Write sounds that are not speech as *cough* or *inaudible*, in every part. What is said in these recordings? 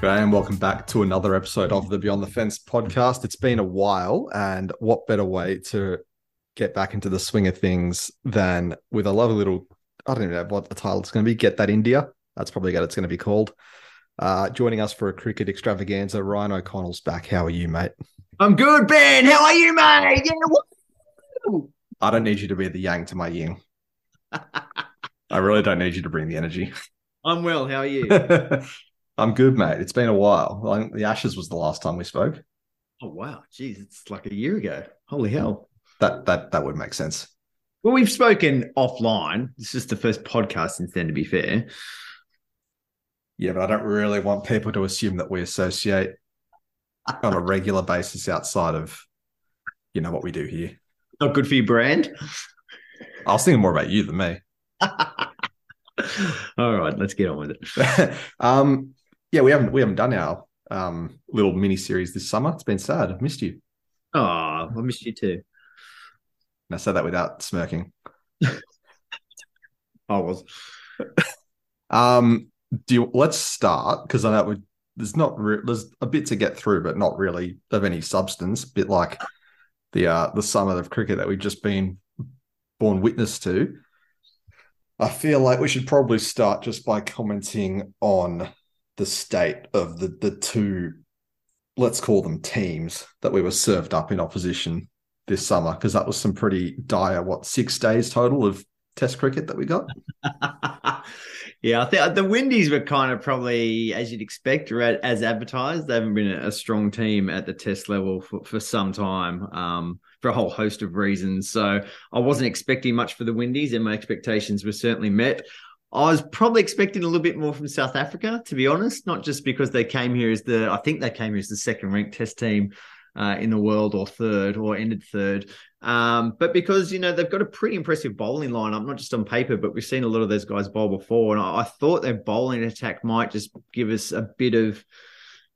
Graham, welcome back to another episode of the Beyond the Fence podcast. It's been a while, and what better way to get back into the swing of things than with a lovely little, I don't even know what the title is going to be, Get That India. That's probably what it's going to be called. Uh, joining us for a cricket extravaganza, Ryan O'Connell's back. How are you, mate? I'm good, Ben. How are you, mate? Yeah! I don't need you to be the yang to my yin. *laughs* I really don't need you to bring the energy. I'm well. How are you? *laughs* I'm good, mate. It's been a while. I think the Ashes was the last time we spoke. oh wow, jeez, it's like a year ago. Holy hell. That that that would make sense. Well, we've spoken offline. This is the first podcast since then, to be fair. Yeah, but I don't really want people to assume that we associate on a regular basis outside of you know what we do here. Not good for your brand. I was thinking more about you than me. *laughs* All right, let's get on with it. *laughs* um, yeah, we haven't we haven't done our um little mini series this summer. It's been sad. I've missed you. Oh, I missed you too. And I said that without smirking. *laughs* I was. Um, do you, let's start because I know we, there's not re- there's a bit to get through, but not really of any substance. bit like the uh the summer of cricket that we've just been born witness to. I feel like we should probably start just by commenting on the state of the the two, let's call them teams that we were served up in opposition this summer because that was some pretty dire what six days total of Test cricket that we got. *laughs* yeah, I think the Windies were kind of probably, as you'd expect, as advertised. They haven't been a strong team at the test level for, for some time um, for a whole host of reasons. So I wasn't expecting much for the Windies, and my expectations were certainly met. I was probably expecting a little bit more from South Africa, to be honest, not just because they came here as the, I think they came here as the second ranked test team uh, in the world or third or ended third. Um, but because, you know, they've got a pretty impressive bowling lineup, not just on paper, but we've seen a lot of those guys bowl before. And I, I thought their bowling attack might just give us a bit of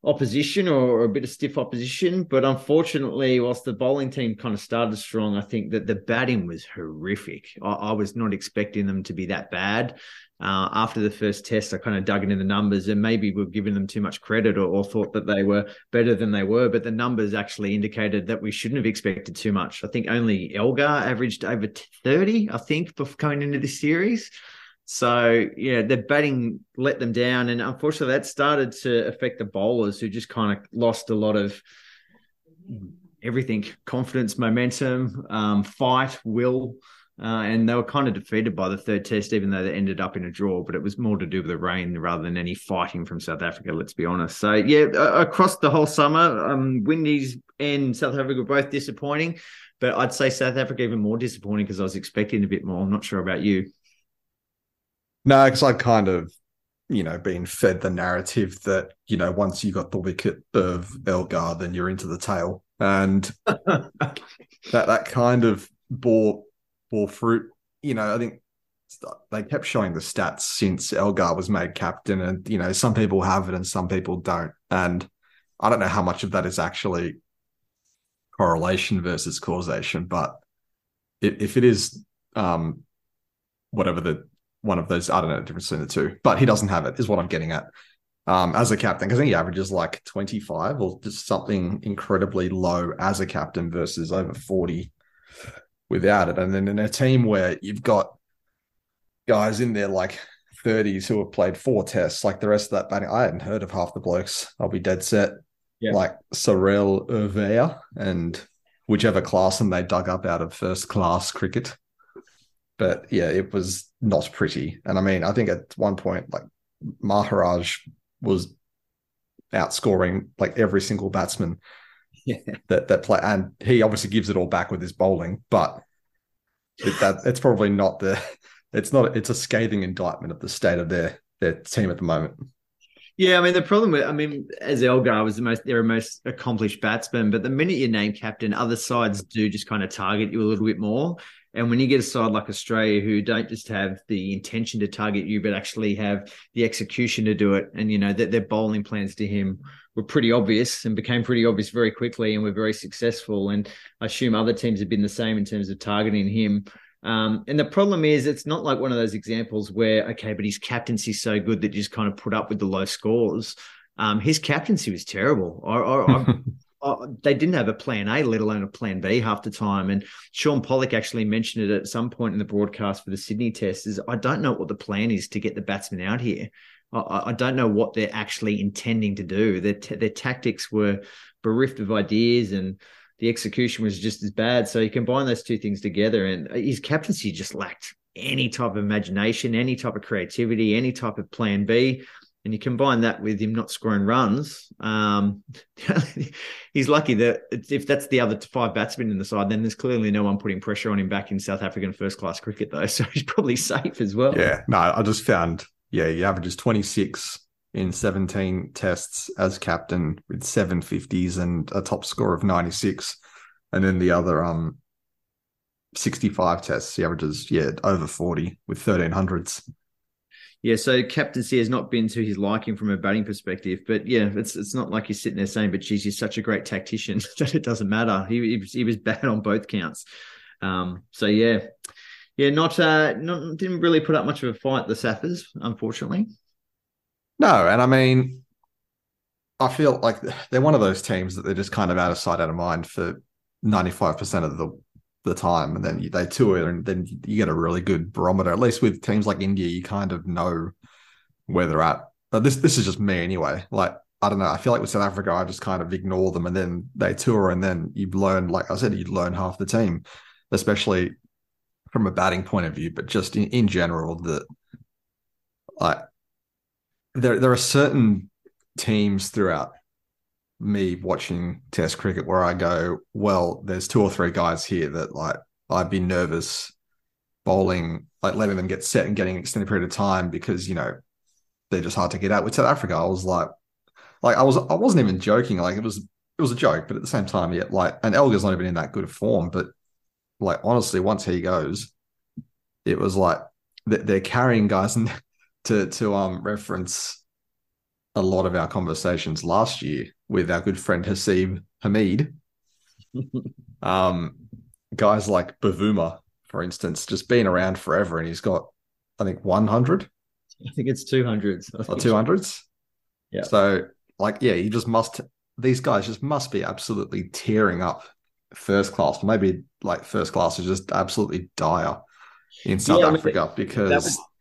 opposition or, a bit of stiff opposition. But unfortunately, whilst the bowling team kind of started strong, I think that the batting was horrific. I, I was not expecting them to be that bad. Uh, after the first test, I kind of dug into the numbers and maybe we're giving them too much credit or, or, thought that they were better than they were. But the numbers actually indicated that we shouldn't have expected too much. I think only Elgar averaged over 30, I think, before coming into this series. So, yeah, the batting let them down. And unfortunately, that started to affect the bowlers who just kind of lost a lot of everything confidence, momentum, um, fight, will. Uh, and they were kind of defeated by the third test, even though they ended up in a draw. But it was more to do with the rain rather than any fighting from South Africa. Let's be honest. So yeah, uh, across the whole summer, um, Windies and South Africa were both disappointing. But I'd say South Africa even more disappointing because I was expecting a bit more. I'm not sure about you. No, because I've kind of, you know, been fed the narrative that you know once you got the wicket of Elgar, then you're into the tail, and *laughs* that that kind of bore bore fruit. You know, I think they kept showing the stats since Elgar was made captain, and you know, some people have it and some people don't. And I don't know how much of that is actually correlation versus causation, but if it is um, whatever the one of those, I don't know the difference between the two, but he doesn't have it, is what I'm getting at. Um, as a captain, because I think he averages like 25 or just something incredibly low as a captain versus over 40 without it. And then in a team where you've got guys in there like 30s who have played four tests, like the rest of that batting, I hadn't heard of half the blokes. I'll be dead set. Yeah. Like Sarel Erwee and whichever class and they dug up out of first class cricket. But yeah, it was not pretty. And I mean, I think at one point, like Maharaj was outscoring like every single batsman yeah. *laughs* that that play, and he obviously gives it all back with his bowling, but it, that it's probably not the. It's not. It's a scathing indictment of the state of their their team at the moment. Yeah, I mean the problem with I mean as Elgar was the most they're a most accomplished batsman, but the minute you name captain, other sides do just kind of target you a little bit more. And when you get a side like Australia who don't just have the intention to target you, but actually have the execution to do it, and you know that their bowling plans to him were pretty obvious and became pretty obvious very quickly and were very successful. And I assume other teams have been the same in terms of targeting him. Um, and the problem is, it's not like one of those examples where, okay, but his captaincy's so good that you just kind of put up with the low scores. Um, his captaincy was terrible. Or, or, *laughs* or they didn't have a plan A, let alone a plan B half the time. And Shaun Pollock actually mentioned it at some point in the broadcast for the Sydney test is I don't know what the plan is to get the batsmen out here. I, I don't know what they're actually intending to do. Their, t- their tactics were bereft of ideas and the execution was just as bad. So you combine those two things together and his captaincy just lacked any type of imagination, any type of creativity, any type of plan B and you combine that with him not scoring runs, um, *laughs* he's lucky that if that's the other five batsmen in the side, then there's clearly no one putting pressure on him back in South African first class cricket, though. *laughs* So he's probably safe as well. Yeah, no, I just found, yeah, he averages 26 in 17 tests as captain with 750s and a top score of 96. And then the other um 65 tests, he averages, yeah, over 40 with 1300s. Yeah, so captaincy has not been to his liking from a batting perspective, but yeah, it's it's not like he's sitting there saying, "But geez, he's such a great tactician *laughs* that it doesn't matter." He he was, he was bad on both counts. Um, so yeah, yeah, not uh, not didn't really put up much of a fight the Saffers, unfortunately. No, and I mean, I feel like they're one of those teams that they're just kind of out of sight, out of mind for ninety five percent of the the time, and then they tour, and then you get a really good barometer. At least with teams like India, you kind of know where they're at. But this this is just me anyway. Like I don't know. I feel like with South Africa, I just kind of ignore them, and then they tour, and then you learn. Like I said, you learn half the team, especially from a batting point of view, but just in, in general, that like there there are certain teams throughout me watching Test cricket where I go, well, there's two or three guys here that like I'd be nervous bowling, like letting them get set and getting an extended period of time because you know they're just hard to get out. With South Africa, I was like, like I was, I wasn't even joking. Like it was, it was a joke, but at the same time, yeah, like and Elgar's not even in that good form. But like honestly, once he goes, it was like they're carrying guys and *laughs* to to um reference a lot of our conversations last year with our good friend Haseeb Hameed. *laughs* um, guys like Bavuma, for instance, just been around forever, and he's got, I think, one hundred. I think it's two hundreds or two hundreds. Yeah. So, like, yeah, you just must. These guys just must be absolutely tearing up first class. Maybe like first class is just absolutely dire in South yeah, Africa I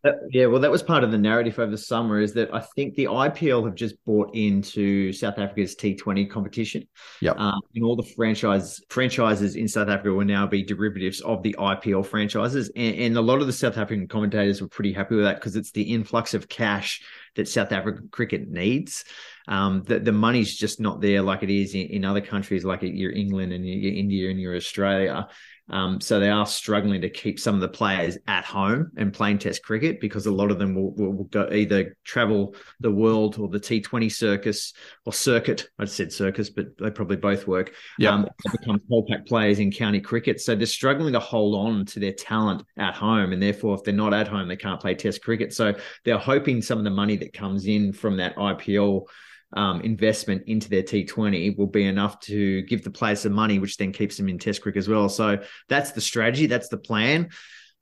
because yeah, well, that was part of the narrative over the summer. Is that I think the IPL have just bought into South Africa's T20 competition. Yeah, um, and all the franchise franchises in South Africa will now be derivatives of the IPL franchises, and, and a lot of the South African commentators were pretty happy with that because it's the influx of cash that South African cricket needs. Um, the, the money's just not there like it is in, in other countries, like your England and your India and your Australia. Um, so they are struggling to keep some of the players at home and playing Test cricket because a lot of them will, will, will go either travel the world or the T20 circus or circuit. I said circus, but they probably both work. Yeah, um, become Kolpak players in county cricket. So they're struggling to hold on to their talent at home, and therefore, if they're not at home, they can't play Test cricket. So they're hoping some of the money that comes in from that IPL um, investment into their T20 will be enough to give the players some money, which then keeps them in Test cricket as well. So that's the strategy, that's the plan.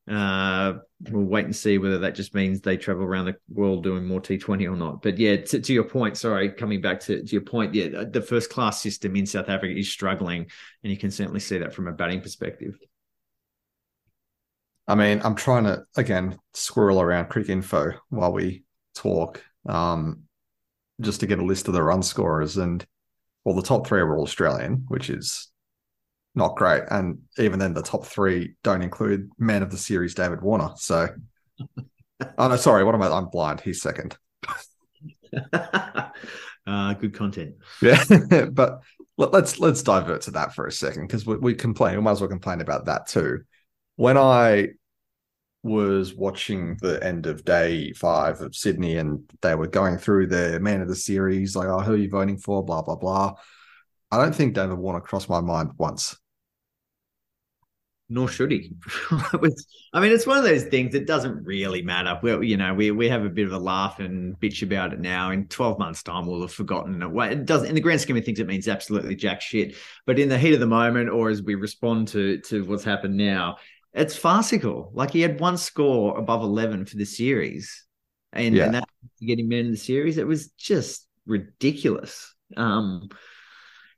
Uh, we'll wait and see whether that just means they travel around the world doing more T20 or not. But yeah, to, to your point, sorry, coming back to, to your point, yeah, the first class system in South Africa is struggling, and you can certainly see that from a batting perspective. I mean, I'm trying to again squirrel around Cricinfo while we talk. Um, just to get a list of the run scorers, and well, the top three are all Australian, which is not great. And even then, the top three don't include man of the series David Warner. So, *laughs* oh no, sorry, what am I? I'm blind. He's second. *laughs* uh, good content. Yeah, *laughs* but let, us let's divert to that for a second because we, we complain. We might as well complain about that too. When I was watching the end of day five of Sydney and they were going through the man of the series, like, oh, who are you voting for? Blah, blah, blah. I don't think David Warner crossed my mind once. Nor should he. *laughs* I mean, it's one of those things that doesn't really matter. We, you know, we we have a bit of a laugh and bitch about it now. In twelve months' time, we'll have forgotten it. It doesn't. In the grand scheme of things, it means absolutely jack shit. But in the heat of the moment, or as we respond to to what's happened now, it's farcical. Like he had one score above 11 for the series. And, yeah. and that to get him in the series, it was just ridiculous. Um,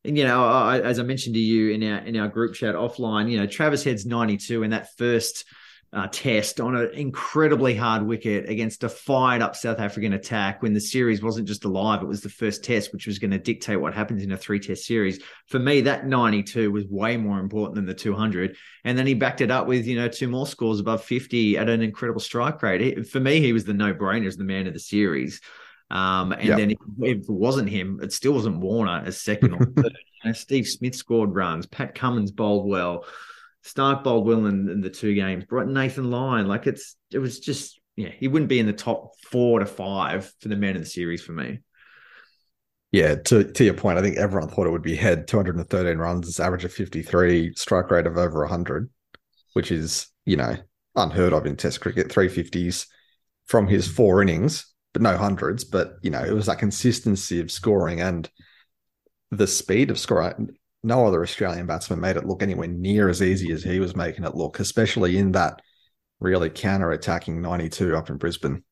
and you know, I, as I mentioned to you in our in our group chat offline, you know, Travis Head's 92 in that first uh, test on an incredibly hard wicket against a fired up South African attack when the series wasn't just alive, it was the first test, which was going to dictate what happens in a three test series. For me, that 92 was way more important than the 200. And then he backed it up with, you know, two more scores above 50 at an incredible strike rate. It, for me, he was the no brainer as the man of the series. Um, and yep. then if, if, it wasn't him, it still wasn't Warner as second or *laughs* third. you know, Steve Smith scored runs, Pat Cummins bowled well. Stark well in, in the two games. Brought Nathan Lyon. Like it's it was just yeah, he wouldn't be in the top four to five for the men of the series for me. Yeah, to to your point, I think everyone thought it would be head 213 runs, average of 53, strike rate of over 100, which is, you know, unheard of in Test cricket. 350s from his four innings, but no hundreds. But, you know, it was that consistency of scoring and the speed of scoring no other Australian batsman made it look anywhere near as easy as he was making it look, especially in that really counter-attacking 92 up in Brisbane.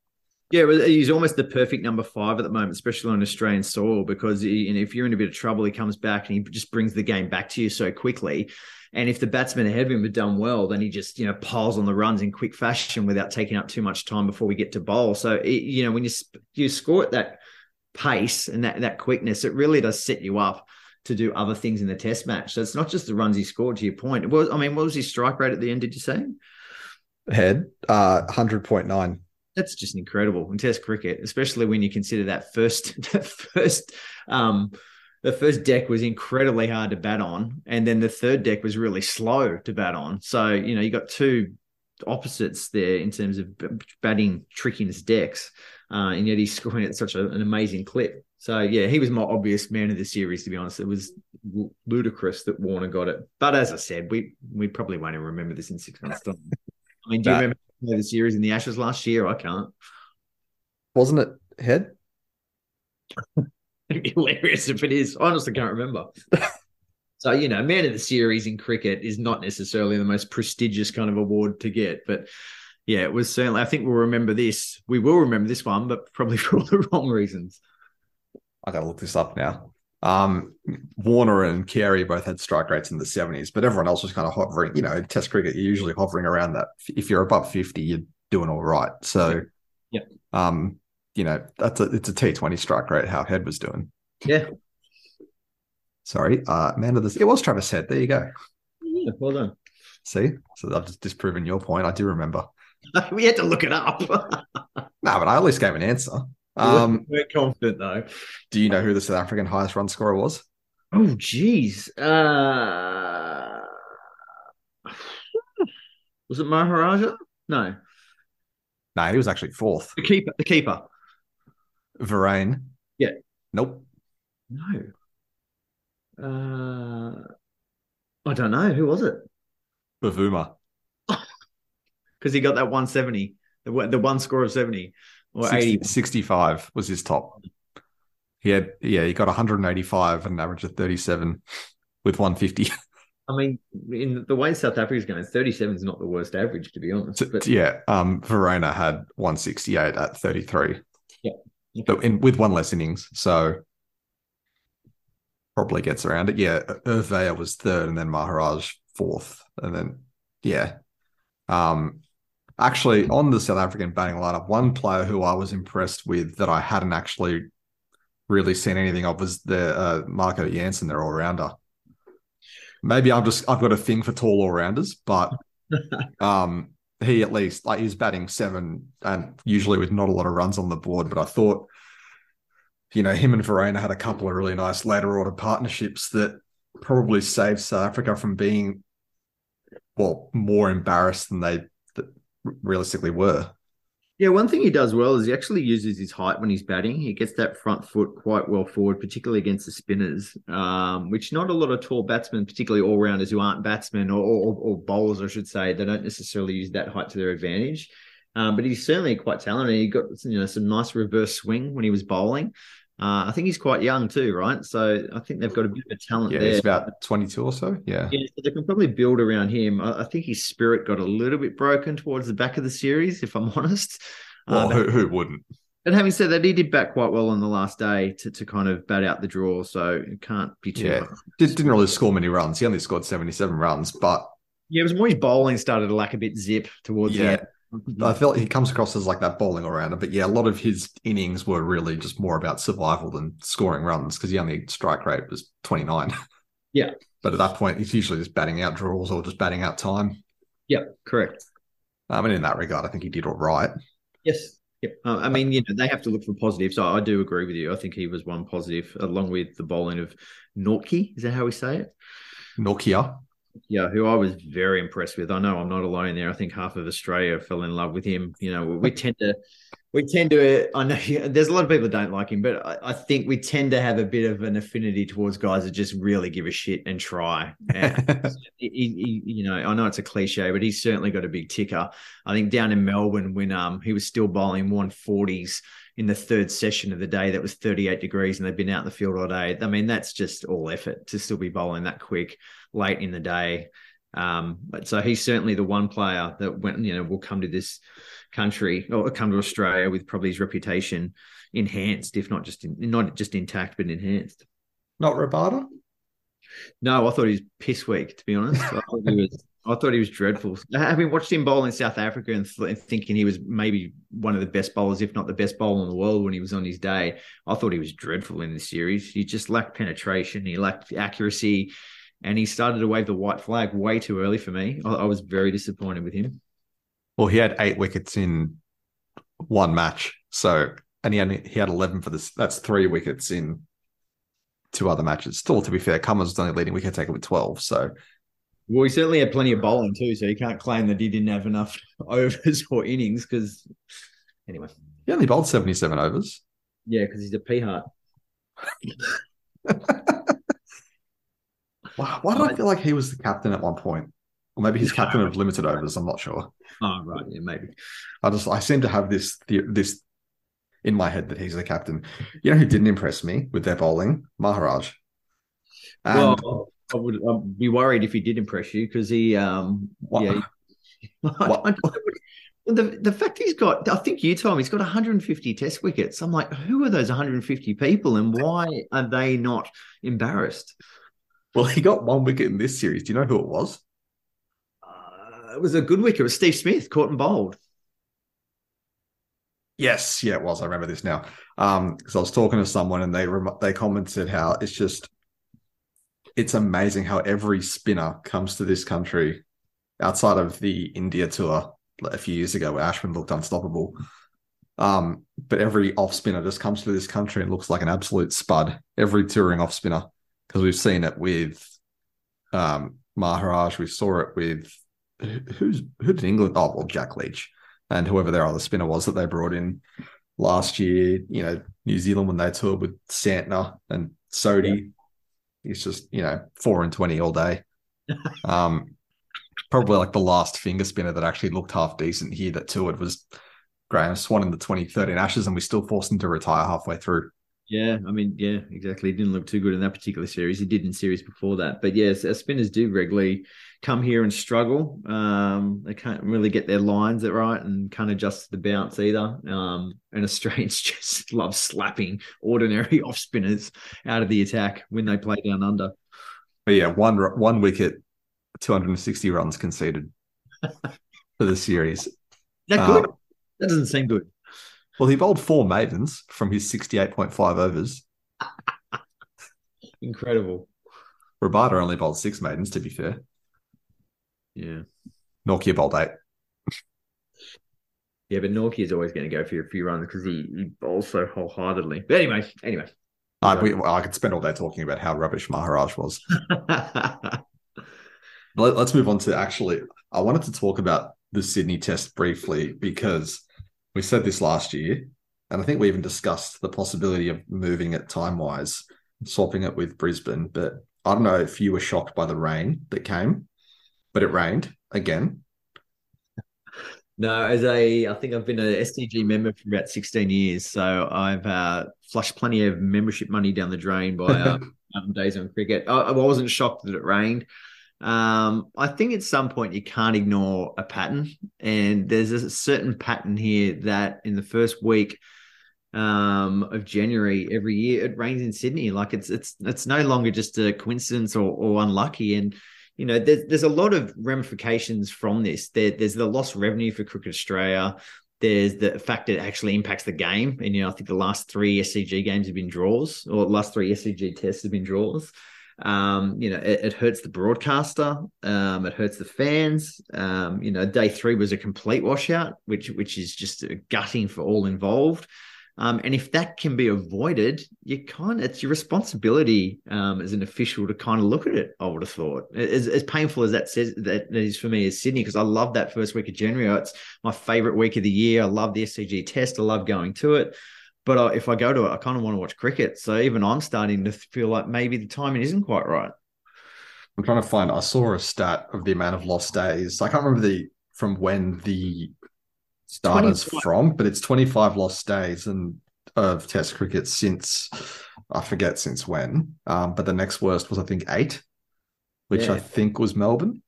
Yeah, he's almost the perfect number five at the moment, especially on Australian soil, because he, if you're in a bit of trouble, he comes back and he just brings the game back to you so quickly. And if the batsmen ahead of him have done well, then he just you know piles on the runs in quick fashion without taking up too much time before we get to bowl. So it, you know when you you score at that pace and that that quickness, it really does set you up to do other things in the test match. So it's not just the runs he scored to your point. Well, I mean, what was his strike rate at the end, did you say? Head, uh, 100.9. That's just incredible in test cricket, especially when you consider that first, *laughs* that first, um, the first deck was incredibly hard to bat on, and then the third deck was really slow to bat on. So you know you got two opposites there in terms of batting trickiness decks, uh, and yet he's *laughs* scoring at such a, an amazing clip. So yeah, he was my obvious man of the series. To be honest, it was ludicrous that Warner got it. But as I said, we we probably won't even remember this in six months' time. I mean, do you remember the series in the Ashes last year? I can't. Wasn't it head? It'd *laughs* be hilarious if it is. I honestly can't remember. so you know, man of the series in cricket is not necessarily the most prestigious kind of award to get, but yeah, it was certainly. I think we'll remember this. We will remember this one, but probably *laughs* for all the wrong reasons. I got to look this up now. Um, Warner and Carey both had strike rates in the 70s, but everyone else was kind of hovering. You know, in Test cricket, you're usually hovering around that. If you're above 50, you're doing all right. So, yeah, um, you know, that's a it's a T20 strike rate. How Head was doing. Yeah. Sorry, uh, man of this. It was Travis Head. There you go. Yeah, well done. See, so I've just disproven your point. I do remember. *laughs* we had to look it up. *laughs* no, but I at least gave an answer. Um, we're confident though. Do you know who the South African highest run scorer was? Oh, geez. Uh, was it Maharajah? No. No, he was actually fourth. The keeper. The keeper. Verreynne. Yeah. Nope. No. Uh, I don't know. Who was it? Bavuma. *laughs* Because he got that 170, the, the one score of 70. Or 60, 65 was his top. He had, yeah, he got 185 and an average of 37 with 150. *laughs* I mean, in the way South Africa's going, 37 is not the worst average, to be honest. But... Yeah. Um, Verreynne had 168 at 33. Yeah. Okay. So in, with one less innings. So probably gets around it. Yeah. Erwee was third and then Maharaj fourth. And then, yeah. Um, Actually, on the South African batting lineup, one player who I was impressed with that I hadn't actually really seen anything of was the uh, Marco Jansen, their all rounder. Maybe I'm just I've got a thing for tall all rounders, but *laughs* um, he at least like he's batting seven and usually with not a lot of runs on the board. But I thought, you know, him and Verreynne had a couple of really nice later order partnerships that probably saved South Africa from being well more embarrassed than they realistically were. Yeah, one thing he does well is he actually uses his height when he's batting. He gets that front foot quite well forward, particularly against the spinners, um, which not a lot of tall batsmen, particularly all rounders who aren't batsmen or, or, or, bowlers, I should say, they don't necessarily use that height to their advantage. Um, but he's certainly quite talented. He got you know some nice reverse swing when he was bowling. Uh, I think he's quite young too, right? So I think they've got a bit of a talent yeah, there. he's about 22 or so. Yeah. Yeah, so they can probably build around him. I, I, think his spirit got a little bit broken towards the back of the series, if I'm *laughs* honest. Well, uh, who, who wouldn't? And having said that, he did bat quite well on the last day to, to kind of bat out the draw, so it can't be too. Yeah. Did, didn't really score many runs. He only scored 77 runs, but Yeah, it was more his bowling started to lack a bit zip towards Yeah. the end. I felt he comes across as like that bowling all rounder. But yeah, a lot of his innings were really just more about survival than scoring runs because he only strike rate was 29. *laughs* Yeah. But at that point, he's usually just batting out draws or just batting out time. Yeah, correct. Um, mean, in that regard, I think he did all right. Yes. Yep. Uh, I mean, you know, they have to look for positives. So I do agree with you. I think he was one positive, along with the bowling of Nortje. Is that how we say it? Nortje. Yeah, who I was very impressed with. I know I'm not alone there. I think half of Australia fell in love with him. You know, we *laughs* tend to, we tend to. I know *laughs* there's a lot of people that don't like him, but I, I think we tend to have a bit of an affinity towards guys that just really give a shit and try. And *laughs* he, he, you know, I know it's a cliche, but he's certainly got a big ticker. I think down in Melbourne when um he was still bowling 140s in the third session of the day that was 38 degrees and they've been out in the field all day. I mean, that's just all effort to still be bowling that quick late in the day. Um, but so he's certainly the one player that went, you know, will come to this country or come to Australia with probably his reputation enhanced, if not just in, not just intact, but enhanced. Not Rabada? No, I thought he was piss weak, to be honest. I thought he was. I thought he was dreadful. Having watched him bowl in South Africa and, th- and thinking he was maybe one of the best bowlers, if not the best bowler in the world when he was on his day, I thought he was dreadful in this series. He just lacked penetration, he lacked accuracy, and he started to wave the white flag way too early for me. I, I was very disappointed with him. Well, he had eight wickets in one match. So, and he only, he had 11 for this. That's three wickets in two other matches. Still, to be fair, Cummins was only leading wicket taker with 12. So, Well, he certainly had plenty of bowling too, so you can't claim that he didn't have enough *laughs* overs or innings. Because anyway, he only bowled 77 overs. yeah, because he's a pea heart. *laughs* Why, why did I feel like he was the captain at one point? Or maybe he's captain of limited overs. I'm not sure. Oh right, yeah, maybe. I just I seem to have this the- this in my head that he's the captain. You know who didn't impress me with their bowling? Maharaj. And well, I would I'd be worried if he did impress you because he, um, *laughs* what- yeah. What- the the fact he's got, I think you told me he's got 150 Test wickets. I'm like, who are those 150 people, and why are they not embarrassed? Well, he got one wicket in this series. Do you know who it was? Uh, it was a good wicket. It was Steve Smith, caught and bowled. Yes, yeah, it was. I remember this now. Um, because I was talking to someone and they rem- they commented how it's just it's amazing how every spinner comes to this country outside of the India tour a few years ago where Ashwin looked unstoppable. Um, but every off spinner just comes to this country and looks like an absolute spud. Every touring off spinner, because we've seen it with um Maharaj, we saw it with who- who's who did England? Oh, well, Jack Leach and whoever their other spinner was that they brought in last year. You know, New Zealand when they toured with Santner and Sodhi. It's just you know four and twenty all day. *laughs* um, probably like the last finger spinner that actually looked half decent here that toured was Graeme Swann in the 2013 Ashes, and we still forced him to retire halfway through. Yeah, I mean, yeah, exactly. He didn't look too good in that particular series. He did in series before that. But yes, our spinners do regularly come here and struggle. Um, they can't really get their lines right and can't adjust the bounce either. Um, and *laughs* Australians just love slapping ordinary *laughs* off spinners out of the attack when they play down under. But yeah, one one wicket, 260 runs conceded *laughs* for the series. That Uh, good? that doesn't seem good. Well, he bowled four maidens from his 68.5 overs. Incredible. Rabada only bowled six maidens, to be fair. Yeah. Nortje bowled eight. Yeah, but Nortje is always going to go for a few runs because he, he bowls so wholeheartedly. But anyway, anyway. I, we, I could spend all day talking about how rubbish Maharaj was. *laughs* Let, us move on to actually, I wanted to talk about the Sydney test briefly because we said this last year, and I think we even discussed the possibility of moving it time wise, swapping it with Brisbane. But I don't know if you were shocked by the rain that came, but it rained again. No, as a, I think I've been a SCG member for about 16 years. So I've uh, flushed plenty of membership money down the drain by *laughs* uh, days on cricket. I, I wasn't shocked that it rained. Um, I think at some point you can't ignore a pattern. And there's a certain pattern here that in the first week, um, of January every year, it rains in Sydney. Like it's it's it's no longer just a coincidence or, or unlucky. And you know, there's there's a lot of ramifications from this. There, there's the lost revenue for Cricket Australia. There's the fact that it actually impacts the game. And you know, I think the last three SCG games have been draws, or last three SCG tests have been draws. Um, you know, it, it, hurts the broadcaster. Um, it hurts the fans. Um, you know, day three was a complete washout, which which is just gutting for all involved. Um, and if that can be avoided, you kind it's your responsibility um, as an official to kind of look at it. I would have thought, as, as painful as that says that is for me as Sydney, because I love that first week of January. It's my favorite week of the year. I love the SCG test. I love going to it. But uh, if I go to it, I kind of want to watch cricket. So even I'm starting to feel like maybe the timing isn't quite right. I'm trying to find. I saw a stat of the amount of lost days. I can't remember the from when the starters from, but it's 25 lost days and of Test cricket since I forget since when. Um, but the next worst was I think eight, which yeah. I think was Melbourne,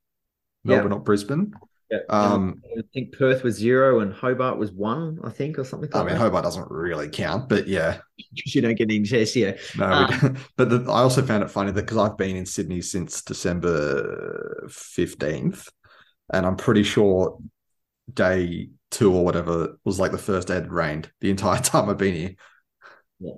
Melbourne not Brisbane. Yeah. Um, I think Perth was zero and Hobart was one, I think, or something. Like that. I mean, that. Hobart doesn't really count, but yeah, *laughs* you don't get any tests, yeah. No, um, *laughs* but the, I also found it funny that because I've been in Sydney since December fifteenth, and I'm pretty sure day two or whatever was like the first day it rained the entire *laughs* time I've been here. Yeah.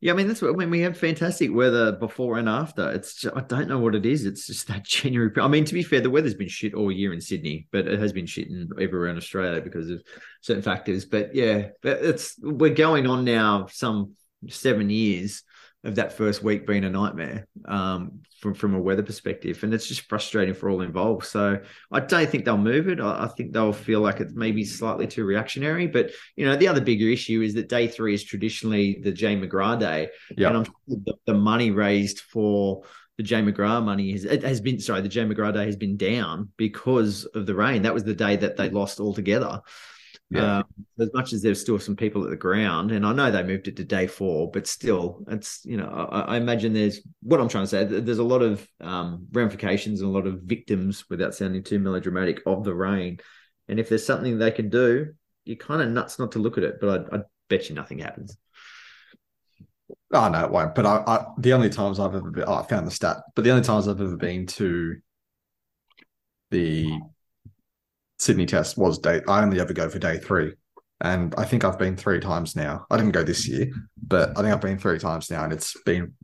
Yeah, I mean that's what I mean. we have fantastic weather before and after. It's just, I don't know what it is. It's just that *laughs* January. I mean, to be fair, the weather's been shit all year in Sydney, but it has been shit in everywhere in Australia because of certain factors. But yeah, it's we're going on now some seven years of that first week being a nightmare um, from from a weather perspective, and it's just frustrating for all involved. So I don't think they'll move it. I, I, think they'll feel like it's maybe slightly too reactionary. But you know, the other bigger issue is that day three is traditionally the Jane McGrath day, yeah. and I'm the, the money raised for the Jane McGrath money has, it has been sorry, the Jane McGrath day has been down because of the rain. That was the day that they lost altogether. Yeah. Um, as much as there's still some people at the ground, and I know they moved it to day four, but still, it's you know, I, I imagine there's what I'm trying to say. There's a lot of um, ramifications and a lot of victims, without sounding too melodramatic, of the rain. And if there's something they can do, you're kind of nuts not to look at it. But I, I bet you nothing happens. Oh no, it won't. But I, I, the only times I've ever been, oh, I found the stat. But the only times I've ever been to the Sydney test was day. I only ever go for day three, and I think I've been three times now. I didn't go this year, but I think I've been three times now, and it's been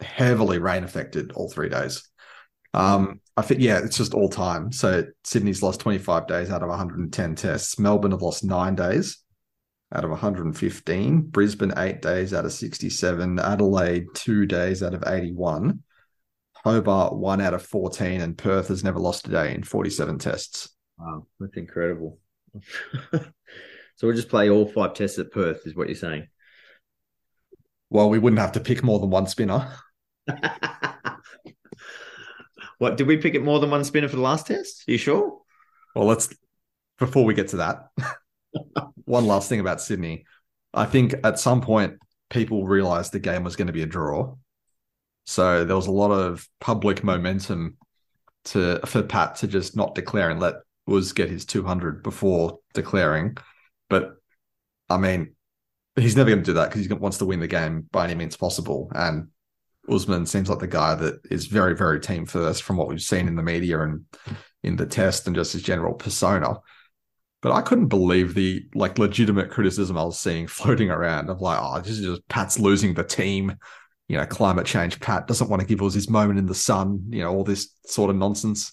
heavily rain affected all three days. Um, I think yeah, it's just all time. So Sydney's lost 25 days out of 110 tests. Melbourne have lost nine days out of 115. Brisbane eight days out of 67. Adelaide two days out of 81. Hobart one out of 14, and Perth has never lost a day in 47 tests. Wow, that's incredible. *laughs* so we'll just play all five tests at Perth, is what you're saying? Well, we wouldn't have to pick more than one spinner. *laughs* what did we pick it more than one spinner for the last test? Are you sure? Well, let's before we get to that. *laughs* one last thing about Sydney. I think at some point people realized the game was going to be a draw. So there was a lot of public momentum to for Pat to just not declare and let was get his 200 before declaring. But I mean, he's never going to do that because he wants to win the game by any means possible. And Usman seems like the guy that is very, very team first from what we've seen in the media and in the test and just his general persona. But I couldn't believe the like legitimate criticism I was seeing *laughs* floating around of like, oh, this is just Pat's losing the team. You know, climate change. Pat doesn't want to give us his moment in the sun. You know, all this sort of nonsense.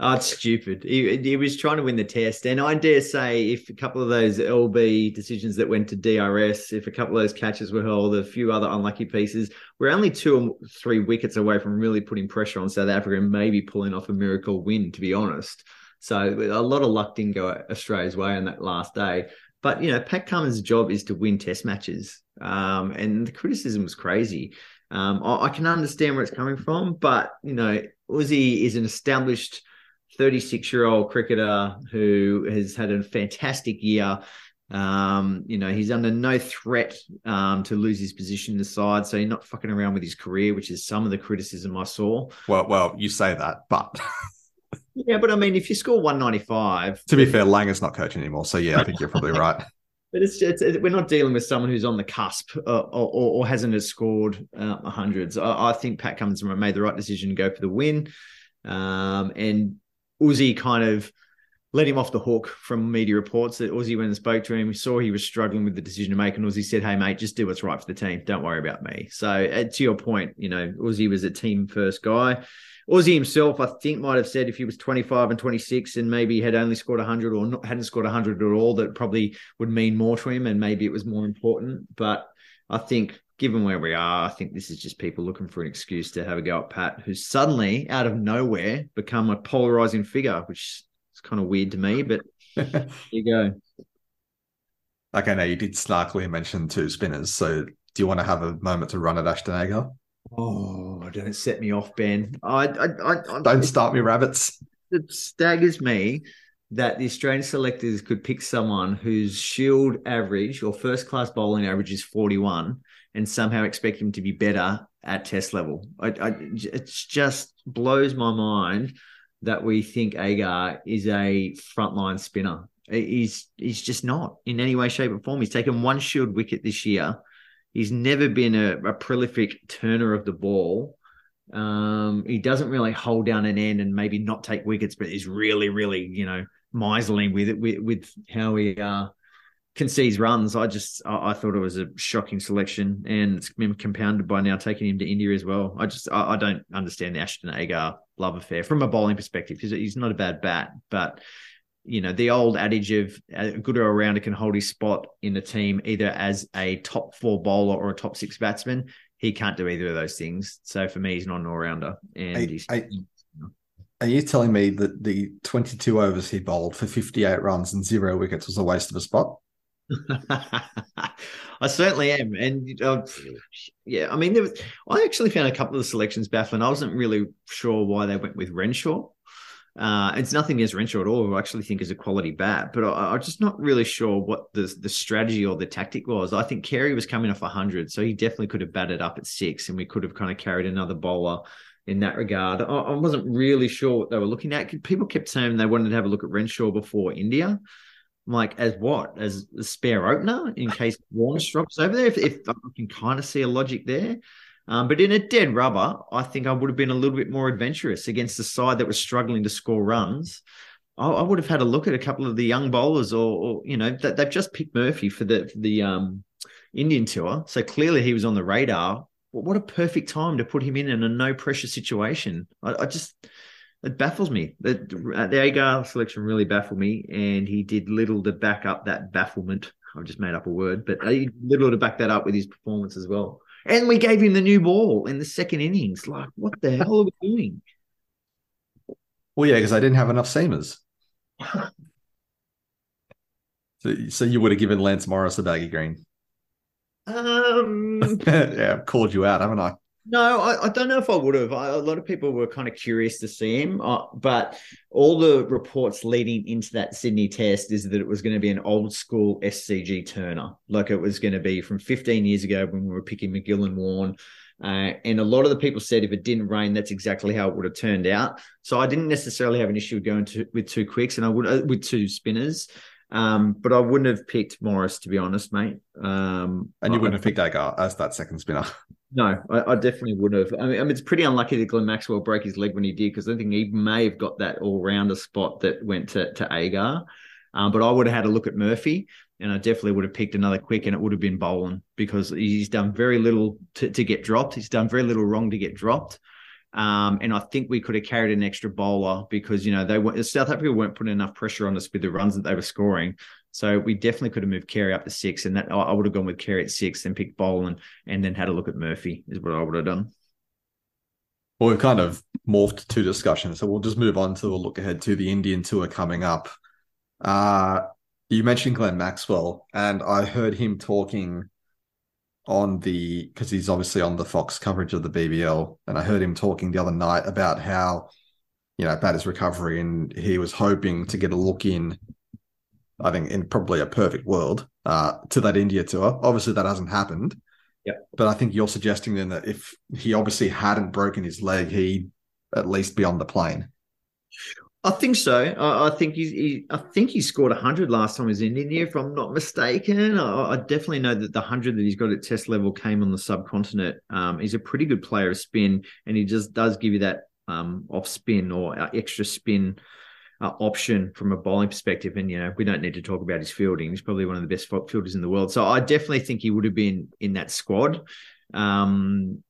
Oh, it's stupid. He, he was trying to win the test. And I dare say, if a couple of those LB decisions that went to DRS, if a couple of those catches were held, a few other unlucky pieces, we're only two or three wickets away from really putting pressure on South Africa and maybe pulling off a miracle win, to be honest. So a lot of luck didn't go Australia's way on that last day. But, you know, Pat Cummins' job is to win test matches. Um, and the criticism was crazy. Um, I, I can understand where it's coming from, but, you know, Uzi is an established 36 year old cricketer who has had a fantastic year. Um, you know, he's under no threat um, to lose his position in the side, so he's not fucking around with his career, which is some of the criticism I saw. Well, well, you say that, but *laughs* yeah, but I mean, if you score 195, to be fair, Lang is not coaching anymore, so yeah, I think you're probably right. *laughs* but it's, it's, we're not dealing with someone who's on the cusp uh, or, or, hasn't scored uh, hundreds. I, I, think Pat Cummins made the right decision to go for the win, um, and Uzi kind of let him off the hook from media reports that Uzi went and spoke to him, saw he was struggling with the decision to make, and Uzi said, "Hey mate, just do what's right for the team. Don't worry about me." So uh, to your point, you know, Uzi was a team first guy. Aussie himself, I think, might have said if he was 25 and 26 and maybe had only scored 100 or not, hadn't scored 100 at all, that probably would mean more to him and maybe it was more important. But I think, given where we are, I think this is just people looking for an excuse to have a go at Pat, who's suddenly, out of nowhere, become a polarizing figure, which is kind of weird to me. But *laughs* there you go. Okay, now you did snarkily mention two spinners. So do you want to have a moment to run at Ashton Agar? Oh, don't set me off, Ben. I, I, I, don't start me, rabbits. It staggers me that the Australian selectors could pick someone whose shield average or first class bowling average is 41 and somehow expect him to be better at test level. I, I, it just blows my mind that we think Agar is a frontline spinner. He's he's just not in any way, shape, or form. He's taken one shield wicket this year He's never been a, a prolific turner of the ball. Um, he doesn't really hold down an end and maybe not take wickets, but he's really, really, you know, miserly with it with, with how he uh, concedes runs. I just I, I, thought it was a shocking selection, and it's been compounded by now taking him to India as well. I just I, I don't understand the Ashton Agar love affair from a bowling perspective. He's, he's not a bad bat, but you know, the old adage of a good all rounder can hold his spot in a team either as a top four bowler or a top six batsman. He can't do either of those things. So for me, he's not an all rounder. And he's. Are, are you telling me that the 22 overs he bowled for 58 runs and zero wickets was a waste of a spot? *laughs* I certainly am, and uh, yeah, I mean, there was, I actually found a couple of the selections baffling. I wasn't really sure why they went with Renshaw. Uh, it's nothing against Renshaw at all. I actually think is a quality bat, but I, am just not really sure what the the strategy or the tactic was. I think Carey was coming off 100, so he definitely could have batted up at six, and we could have kind of carried another bowler in that regard. I, I wasn't really sure what they were looking at. People kept saying they wanted to have a look at Renshaw before India. Like, as what? As a spare opener in case Warner drops over there? If, if I can kind of see a logic there. Um, but in a dead rubber, I think I would have been a little bit more adventurous against a side that was struggling to score runs. I, I would have had a look at a couple of the young bowlers, or, or you know, that they've just picked Murphy for the for the um, Indian tour, so clearly he was on the radar. What a perfect time to put him in in a no pressure situation. I, I just it baffles me. The, the Agar selection really baffled me, and he did little to back up that bafflement. I've just made up a word, but he little to back that up with his performance as well. And we gave him the new ball in the second innings. Like, what the hell are we doing? Well, yeah, because I didn't have enough seamers. *laughs* so, so you would have given Lance Morris a baggy green. Um, *laughs* yeah, I've called you out, haven't I? No, I, I, don't know if I would have. I, a lot of people were kind of curious to see him, uh, but all the reports leading into that Sydney test is that it was going to be an old school SCG Turner, like it was going to be from 15 years ago when we were picking MacGill and Warne. Uh, and a lot of the people said if it didn't rain, that's exactly how it would have turned out. So I didn't necessarily have an issue going to, with two quicks and I would uh, with two spinners. Um, but I wouldn't have picked Morris to be honest, mate. Um, and you wouldn't have picked Agar as that second spinner. *laughs* No, I, I, definitely would have. I mean, I mean, it's pretty unlucky that Glenn Maxwell broke his leg when he did because I think he may have got that all rounder spot that went to, to Agar. Um, but I would have had a look at Murphy and I definitely would have picked another quick and it would have been Boland because he's done very little to, to get dropped. He's done very little wrong to get dropped. Um, and I think we could have carried an extra bowler because, you know, they were South Africa weren't putting enough pressure on us with the runs that they were scoring. So we definitely could have moved Carey up to six, and that I would have gone with Carey at six, and picked Boland, and then had a look at Murphy. Is what I would have done. Well, we've kind of morphed to discussion, so we'll just move on to a look ahead to the Indian tour coming up. Uh, you mentioned Glenn Maxwell, and I heard him talking on the because he's obviously on the Fox coverage of the BBL, and I heard him talking the other night about how you know about his recovery, and he was hoping to get a look in I think in probably a perfect world, uh, to that India tour. Obviously, that hasn't happened. Yeah. But I think you're suggesting then that if he obviously hadn't broken his leg, he'd at least be on the plane. I think so. I, I think he's. He, I think he scored hundred last time he was in India, if I'm not mistaken. I, I, definitely know that the hundred that he's got at Test level came on the subcontinent. Um, he's a pretty good player of spin, and he just does give you that um, off spin or uh, extra spin uh, option from a bowling perspective. And you know, we don't need to talk about his fielding. He's probably one of the best fielders in the world. So I definitely think he would have been in that squad um,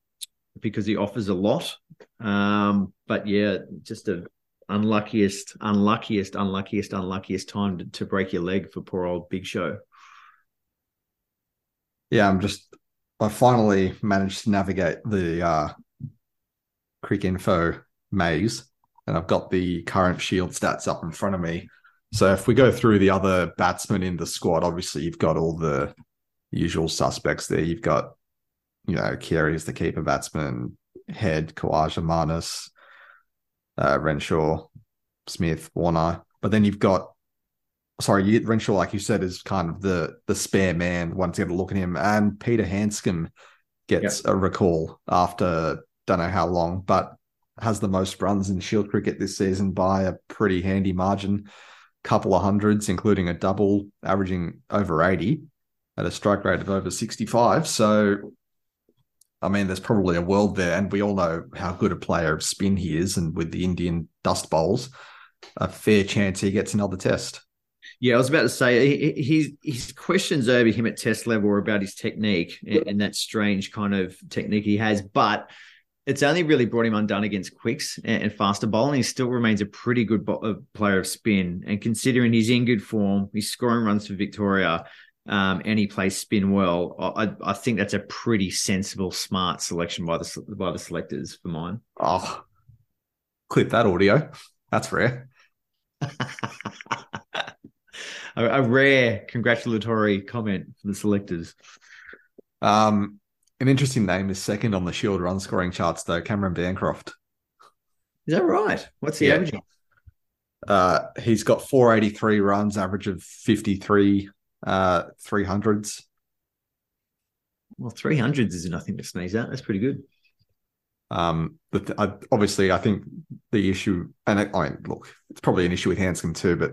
because he offers a lot. Um, but yeah, just a unluckiest, unluckiest, unluckiest, unluckiest time to, to break your leg for poor old Big Show. Yeah, I'm just. I finally managed to navigate the uh, Cricinfo maze, and I've got the current shield stats up in front of me. So if we go through the other batsmen in the squad, obviously you've got all the usual suspects there. You've got, you know, Carey is the keeper batsman, Head, Khawaja, Marnus, uh, Renshaw, Smith, Warner. But then you've got, sorry, you, Renshaw, like you said, is kind of the the spare man. once you get a look at him, and Peter Handscomb gets yep. a recall after don't know how long, but has the most runs in Shield cricket this season by a pretty handy margin. Couple of hundreds, including a double, averaging over 80 at a strike rate of over 65. So I mean, there's probably a world there, and we all know how good a player of spin he is. And with the Indian dust bowls, a fair chance he gets another test. Yeah, I was about to say his his questions over him at test level are about his technique and that strange kind of technique he has, but it's only really brought him undone against quicks and, faster bowling. He still remains a pretty good bo- uh, player of spin, and considering he's in good form, he's scoring runs for Victoria um, and he plays spin well. I, I think that's a pretty sensible, smart selection by the by the selectors for mine. Oh, clip that audio. That's rare. *laughs* a, a, rare congratulatory comment for the selectors. Um, an interesting name is second on the Shield run scoring charts, though. Cameron Bancroft. Is that right? What's the yeah. average? Uh, he's got 483 runs, average of 53 uh, 300s. Well, 300s is nothing to sneeze at. That's pretty good. Um, but I, obviously, I think the issue, and I, I mean, look, it's probably an issue with Handscomb too, but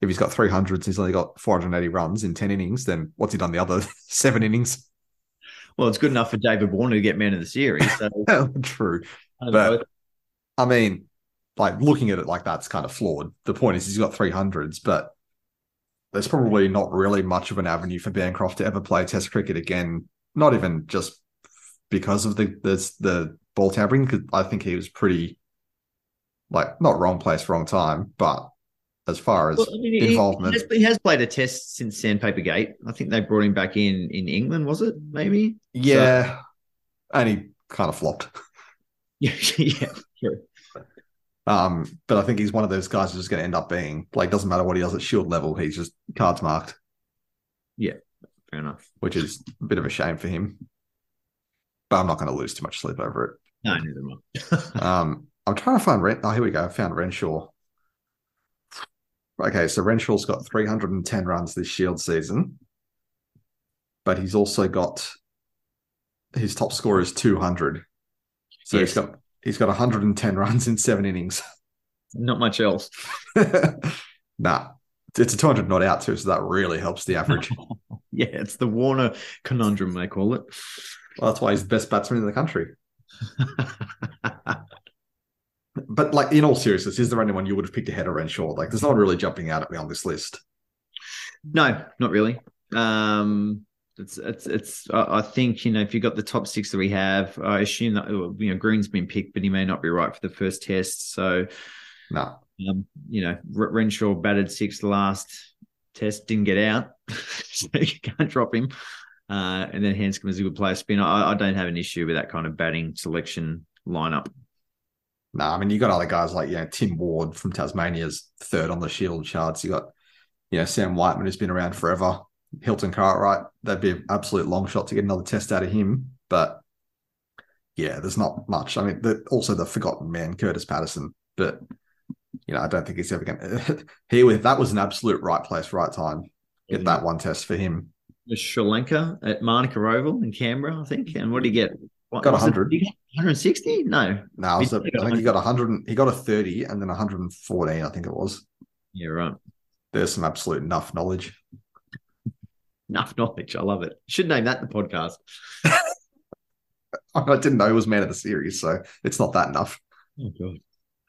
if he's got 300s, he's only got 480 runs in 10 innings, then what's he done the other *laughs* seven innings? Well, it's good enough for David Warner to get man of the series. So. *laughs* True. I but I mean, like looking at it like that's kind of flawed. The point is he's got 300s, but there's probably not really much of an avenue for Bancroft to ever play Test cricket again. Not even just because of the the, the ball tampering, because I think he was pretty like not wrong place, wrong time, but as far as well, I mean, involvement, he has, he has, played a test since Sandpaper Gate. I think they brought him back in in England. Was it maybe? Yeah, so, and he kind of flopped. *laughs* *laughs* Yeah, yeah, sure. Um, but I think he's one of those guys who's just going to end up being like doesn't matter what he does at shield level, he's just cards marked. Yeah, fair enough. Which is a bit of a shame for him. But I'm not going to lose too much sleep over it. No, neither am I. *laughs* um, I'm trying to find Ren. Oh, here we go. I found Renshaw. Okay, so Renshaw's got 310 runs this Shield season, but he's also got his top score is 200. So yes. he's got He's got 110 runs in seven innings. *laughs* Not much else. *laughs* nah, it's a 200 not out too, so that really helps the average. *laughs* yeah, it's the Warner conundrum they call it. Well, that's why he's the best batsman in the country. But like in all seriousness, is there anyone you would have picked ahead of Renshaw? Like, there's no one really jumping out at me on this list. No, not really. Um, it's it's it's. I think you know if you got the top six that we have, I assume that you know Green's been picked, but he may not be right for the first test. So, no, um, you know Renshaw batted six last test, didn't get out, *laughs* so you can't drop him. Uh, and then Handscomb is a good player spin. I, I don't have an issue with that kind of batting selection lineup. No, I mean you got other guys like you know Tim Ward from Tasmania's third on the Shield charts. You got you know Sam Whiteman who's been around forever. Hilton Cartwright, that'd be an absolute long shot to get another test out of him. But yeah, there's not much. I mean, the, also the forgotten man, Kurtis Patterson. But you know, I don't think he's ever going *laughs* to. Here with that was an absolute right place, right time. Get that one test for him. Sri Lanka at Manuka Oval in Canberra, I think. And what did he get? What, Got was it 100. 160? No. No, it was a, He got I think he got 100. He got a 30 and then 114. I think it was. Yeah, right. There's some absolute enough knowledge. Enough knowledge. I love it. Should name that the podcast. *laughs* I didn't know he was man of the series, so it's not that enough. Oh, God.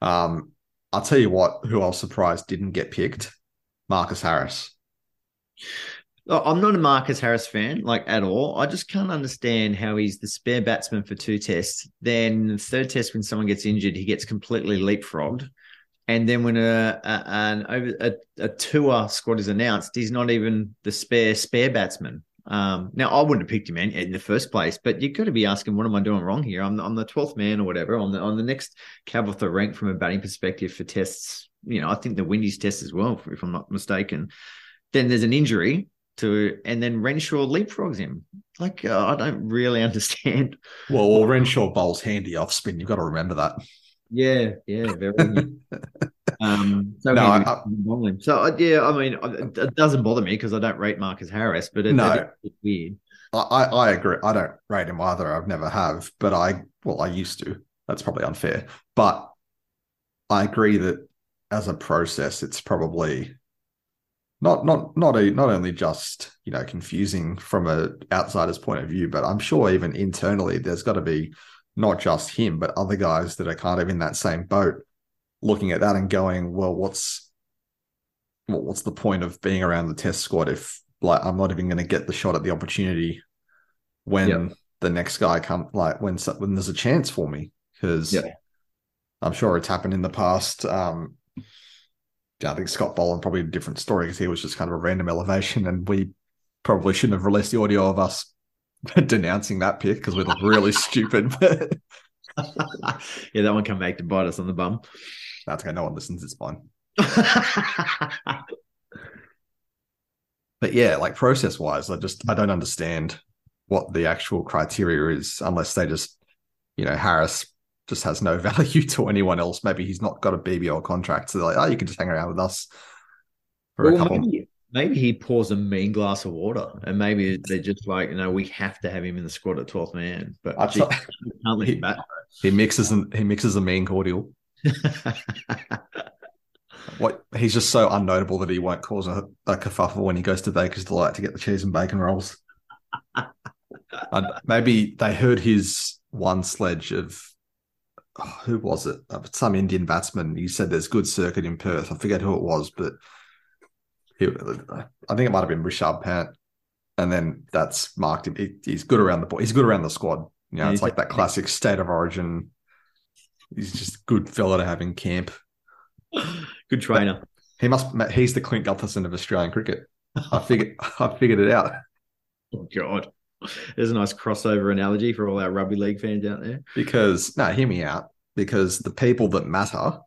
Um, I'll tell you what, who I was surprised didn't get picked, Marcus Harris. I'm not a Marcus Harris fan, like at all. I just can't understand how he's the spare batsman for two tests. Then the third test, when someone gets injured, he gets completely leapfrogged. And then when a, a an over a, a tour squad is announced, he's not even the spare spare batsman. Um, now I wouldn't have picked him in, in the first place, but you've got to be asking, what am I doing wrong here? I'm the, I'm the 12th man or whatever on the on the next cab off the rank from a batting perspective for tests. You know, I think the Windies test as well, if I'm not mistaken. Then there's an injury to, and then Renshaw leapfrogs him. Like uh, I don't really *laughs* understand. Well, well, Renshaw bowls handy off spin. You've got to remember that. Yeah, yeah, very. *laughs* um, so No, I- with. So uh, yeah, I mean, it doesn't bother me because I don't rate Marcus Harris, but it, No. it- it's weird. I, I I agree. I don't rate him either. I've never have, but I well, I used to. That's probably unfair, but I agree that as a process, it's probably not not not a not only just you know confusing from a outsider's point of view, but I'm sure even internally there's got to be not just him, but other guys that are kind of in that same boat, looking at that and going, well, what's well, what's the point of being around the test squad if like I'm not even going to get the shot at the opportunity when Yep. the next guy come like when when there's a chance for me because Yep. I'm sure it's happened in the past. Um, I think Scott Boland probably a different story because he was just kind of a random elevation, and we probably shouldn't have released the audio of us *laughs* denouncing that pick because we look really *laughs* stupid. But *laughs* yeah, that one come back to bite us on the bum. that's okay. No one listens. It's fine. But yeah, like process wise, I just I don't understand what the actual criteria is unless they just, you know, Harris just has no *laughs* value to anyone else. Maybe he's not got a BBL contract, so they're like, oh, you can just hang around with us for a couple. maybe, maybe he pours a mean glass of water, and maybe they're just like, you know, we have to have him in the squad at 12th man. But I gee, thought- *laughs* can't let he, him back. he mixes and he mixes a mean cordial. *laughs* What he's just so unnotable that he won't cause a, a kerfuffle when he goes to Baker's Delight to get the cheese and bacon rolls. Maybe they heard his one sledge of *sighs* who was it? Uh, Some Indian batsman. He said there's good circuit in Perth. I forget who it was, but he, I think it might have been Rishabh Pant. And then that's marked him. He- he's good around the ball. He's good around the squad. You know, Yeah, it's like that classic state of origin. He's just a good fella to have in camp. *laughs* Good trainer. He must. He's the Clint Gutherson of Australian cricket. I figured. *laughs* I figured it out Oh God, there's a nice crossover analogy for all our rugby league fans out there. because no, hear me out. Because the people that matter,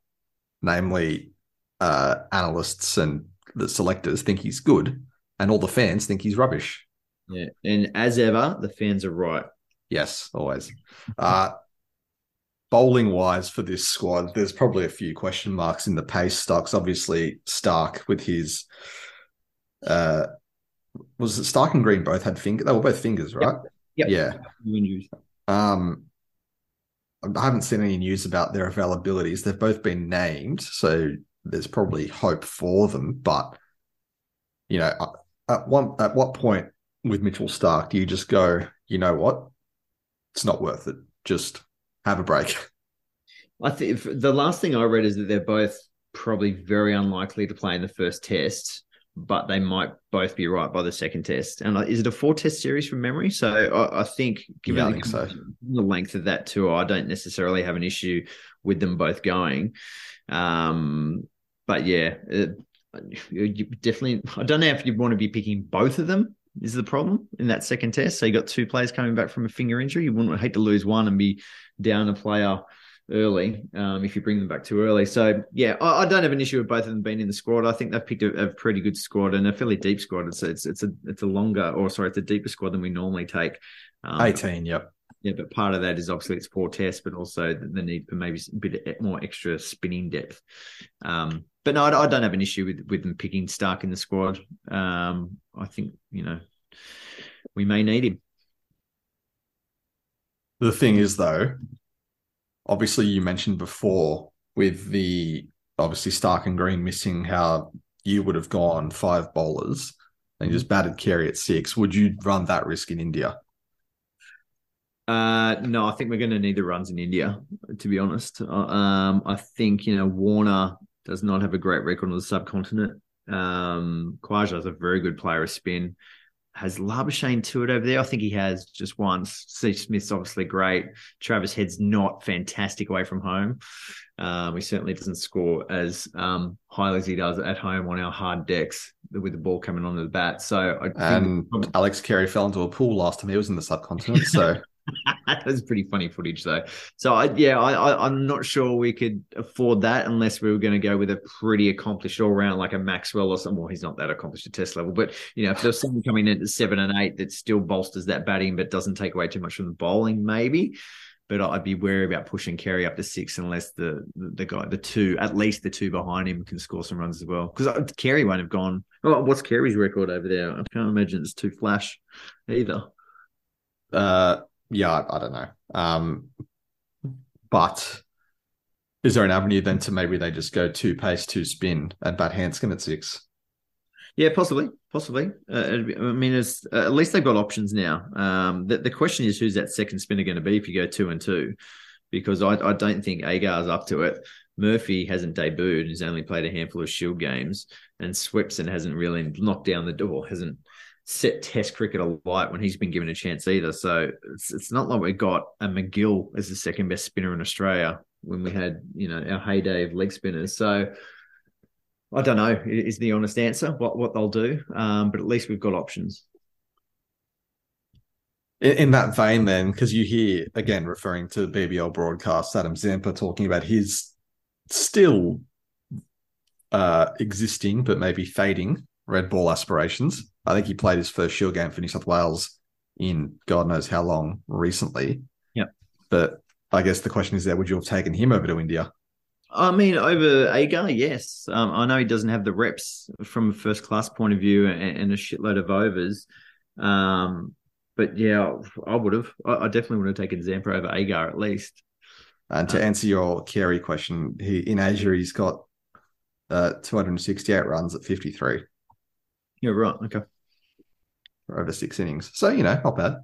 namely uh, analysts and the selectors, think he's good, and all the fans think he's rubbish. Yeah, and as ever, the fans are right. Yes, always. Uh, bowling wise for this squad, there's probably a few question marks in the pace stocks. Obviously, Starc with his uh was it Starc and Green both had finger they were both fingers, right? Yep. Yeah. Um I haven't seen any news about their availabilities. They've both been named, so there's probably hope for them. But you know, at one at what point with Mitchell Starc do you just go, you know what, it's not worth it. Just have a break. *laughs* I think the last thing I read is that they're both probably very unlikely to play in the first test, but they might both be right by the second test. And uh, is it a four test series from memory? So I, I think, given Yeah, I the, so. the length of that tour, I don't necessarily have an issue with them both going. Um, but yeah, it, you you definitely. I don't know if you want to be picking both of them. Is the problem in that second test? So you got two players coming back from a finger injury. You wouldn't hate to lose one and be down a player early um, if you bring them back too early. So yeah, I, I don't have an issue with both of them being in the squad. I think they've picked a, a pretty good squad and a fairly deep squad. It's it's it's a it's a longer or sorry, it's a deeper squad than we normally take. Um, 18, yep. yeah, but part of that is obviously it's poor test, but also the, need for maybe a bit more extra spinning depth. Um, but no, I, I don't have an issue with with them picking Starc in the squad. Um, I think you know we may need him. The thing is, though, obviously you mentioned before with the obviously Starc and Green missing how you would have gone five bowlers and just batted Carey at six. Would you run that risk in India? Uh, no, I think we're going to need the runs in India, to be honest. Uh, um, I think, you know, Warner does not have a great record on the subcontinent. Um, Khawaja is a very good player of spin. Has Labuschagne to it over there? I think he has just once. Steve Smith's obviously great. Travis Head's not fantastic away from home. Um, he certainly doesn't score as um, highly as he does at home on our hard decks with the ball coming onto the bat. So I and Alex Carey fell into a pool last time he was in the subcontinent. So *laughs* *laughs* that was pretty funny footage though. So I, yeah, I, am not sure we could afford that unless we were going to go with a pretty accomplished all round like a Maxwell or something. Well, he's not that accomplished at test level, but you know, if there's someone coming in at seven and eight that still bolsters that batting but doesn't take away too much from the bowling, maybe. But I'd be wary about pushing Carey up to six unless the the guy, the two, at least the two behind him, can score some runs as well. Because uh, Carey won't have gone. Oh, what's Carey's record over there? I can't imagine it's too flash either. Uh, yeah, I, I don't know. Um, but is there an avenue then to maybe they just go two pace, two spin, and bat Handscomb at six? Yeah, possibly, possibly. Uh, I mean, it's, uh, at least they've got options now. Um, the, the question is, who's that second spinner going to be if you go two and two? Because I, I don't think Agar's up to it. Murphy hasn't debuted; he's only played a handful of Shield games, and Swepson hasn't really knocked down the door, hasn't set Test cricket alight when he's been given a chance either. So it's it's not like we got a MacGill as the second best spinner in Australia when we had you know our heyday of leg spinners. So I don't know is the honest answer what what they'll do, um, but at least we've got options. In, in that vein, then, because you hear again referring to BBL broadcast, Adam Zampa talking about his still uh, existing but maybe fading red ball aspirations. I think he played his first Shield game for New South Wales in God knows how long recently. Yeah. But I guess the question is there, would you have taken him over to India? I mean, over Agar, yes. Um, I know he doesn't have the reps from a first class point of view and, and a shitload of overs. Um, but yeah, I would have. I, definitely would have taken Zampa over Agar at least. And to um, answer your Carey question, he in Asia he's got uh, 268 runs at 53. Yeah, right. Okay. For over six innings. So, you know, not bad.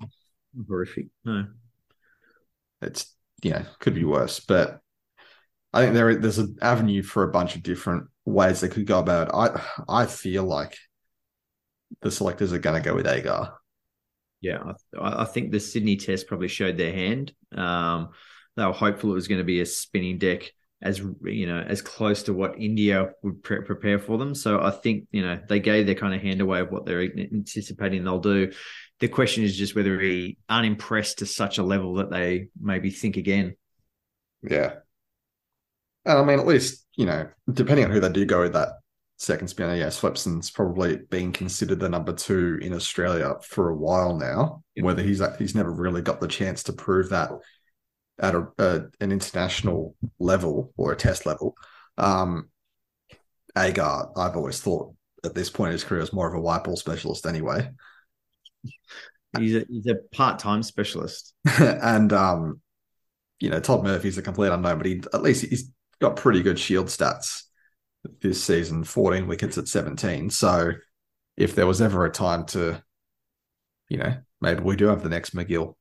Horrific. No. It's, you know, could be worse. But I think there there's an avenue for a bunch of different ways they could go about it. I I feel like the selectors are going to go with Agar. Yeah, I, I, think the Sydney test probably showed their hand. Um, they were hopeful it was going to be a spinning deck as you know as close to what India would pre- prepare for them. So I think you know they gave their kind of hand away of what they're anticipating they'll do. The question is just whether he unimpressed to such a level that they maybe think again. Yeah, I mean, at least you know, depending on who they do go with that second spinner, yeah, Swepson's probably been considered the number two in Australia for a while now. Yeah. Whether he's he's never really got the chance to prove that at a, a, an international level or a test level. Um, Agar, I've always thought at this point in his career was more of a white ball specialist anyway. He's a, he's a part time specialist. *laughs* and, um, you know, Todd Murphy's a complete unknown, but he at least he's got pretty good shield stats this season 14 wickets at 17. So if there was ever a time to, you know, maybe we do have the next MacGill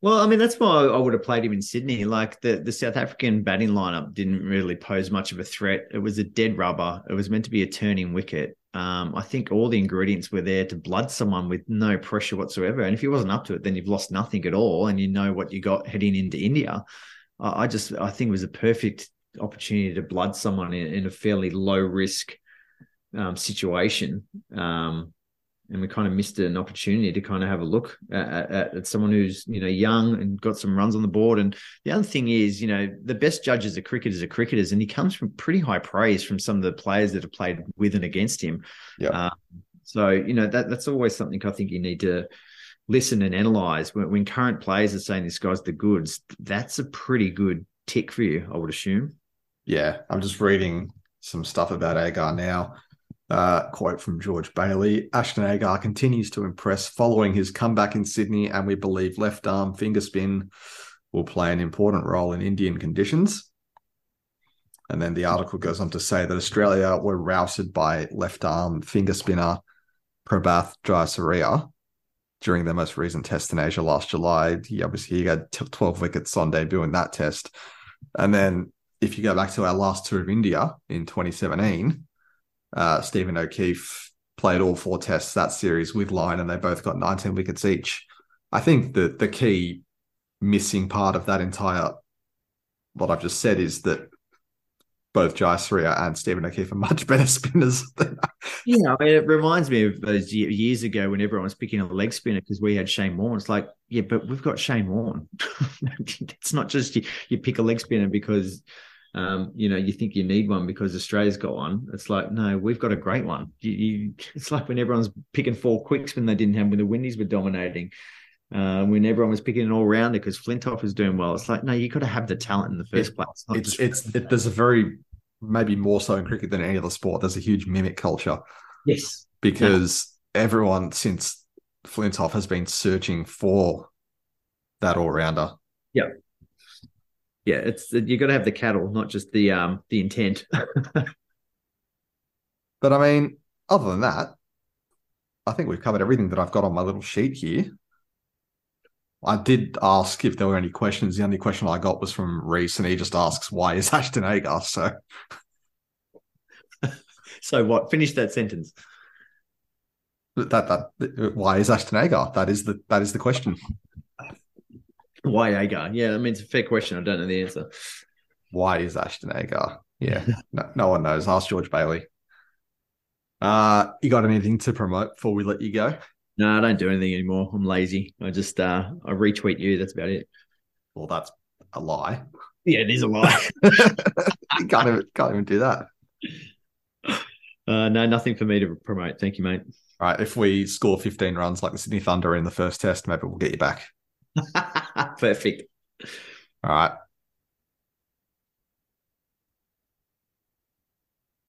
well, I mean, that's why I would have played him in Sydney. Like the, the South African batting lineup didn't really pose much of a threat. It was a dead rubber. It was meant to be a turning wicket. Um, I think all the ingredients were there to blood someone with no pressure whatsoever. And if he wasn't up to it, then you've lost nothing at all, and you know what you got heading into India. I, just I think it was a perfect opportunity to blood someone in, in a fairly low risk um, situation. Um, and we kind of missed an opportunity to kind of have a look at, at, at, someone who's you know young and got some runs on the board. And the other thing is, you know, the best judges of cricketers are cricketers, and he comes from pretty high praise from some of the players that have played with and against him. Yeah. Uh, so you know that that's always something I think you need to listen and analyze. When, when current players are saying this guy's the goods, that's a pretty good tick for you, I would assume. Yeah, I'm just reading some stuff about Agar now. Uh, quote from George Bailey Ashton Agar continues to impress following his comeback in Sydney, and we believe left arm finger spin will play an important role in Indian conditions. And then the article goes on to say that Australia were routed by left arm finger spinner Prabath Jayasuriya during their most recent test in Asia last July. He obviously he had 12 wickets on debut in that test. And then if you go back to our last tour of India in 2017, uh, Stephen O'Keefe played all four tests that series with Lyon and they both got 19 wickets each. I think that the key missing part of that entire what I've just said is that both Jayasuriya and Stephen O'Keefe are much *laughs* better spinners. Yeah, I *laughs* it reminds me of those years ago when everyone was picking a leg spinner because we had Shane Warne. It's like, yeah, but we've got Shane Warne. *laughs* it's not just you, you pick a leg spinner because um, you know you think you need one because Australia's got one. It's like, no, we've got a great one. You, you, *laughs* it's like when everyone's picking four quicks when they didn't have when the Windies were dominating. Uh, when everyone was picking an all rounder because Flintoff was doing well. It's like, no, you got to have the talent in the first it, place. It's, just... it's, it, there's a very, maybe more so in cricket than any other sport, there's a huge mimic culture. Yes. Because yeah. everyone since Flintoff has been searching for that all rounder. Yeah. Yeah. It's, you got to have the cattle, not just the, um, the intent. *laughs* but I mean, other than that, I think we've covered everything that I've got on my little sheet here. I did ask if there were any questions. The only question I got was from Reese, and he just asks, "Why is Ashton Agar?" So, *laughs* so what? Finish that sentence. That that why is Ashton Agar? That is the that is the question. Why Agar? Yeah, I mean it's a fair question. I don't know the answer. Why is Ashton Agar? Yeah, *laughs* no, no one knows. Ask George Bailey. Uh, you got anything to promote before we let you go? No, I don't do anything anymore. I'm lazy. I just uh I retweet you. That's about it. Well, that's a lie. Yeah, it is a lie. *laughs* you can't even can't even do that. Uh, no, nothing for me to promote. Thank you, mate. All right. If we score 15 runs like the Sydney Thunder in the first test, maybe we'll get you back. *laughs* Perfect. All right.